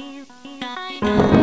Nine.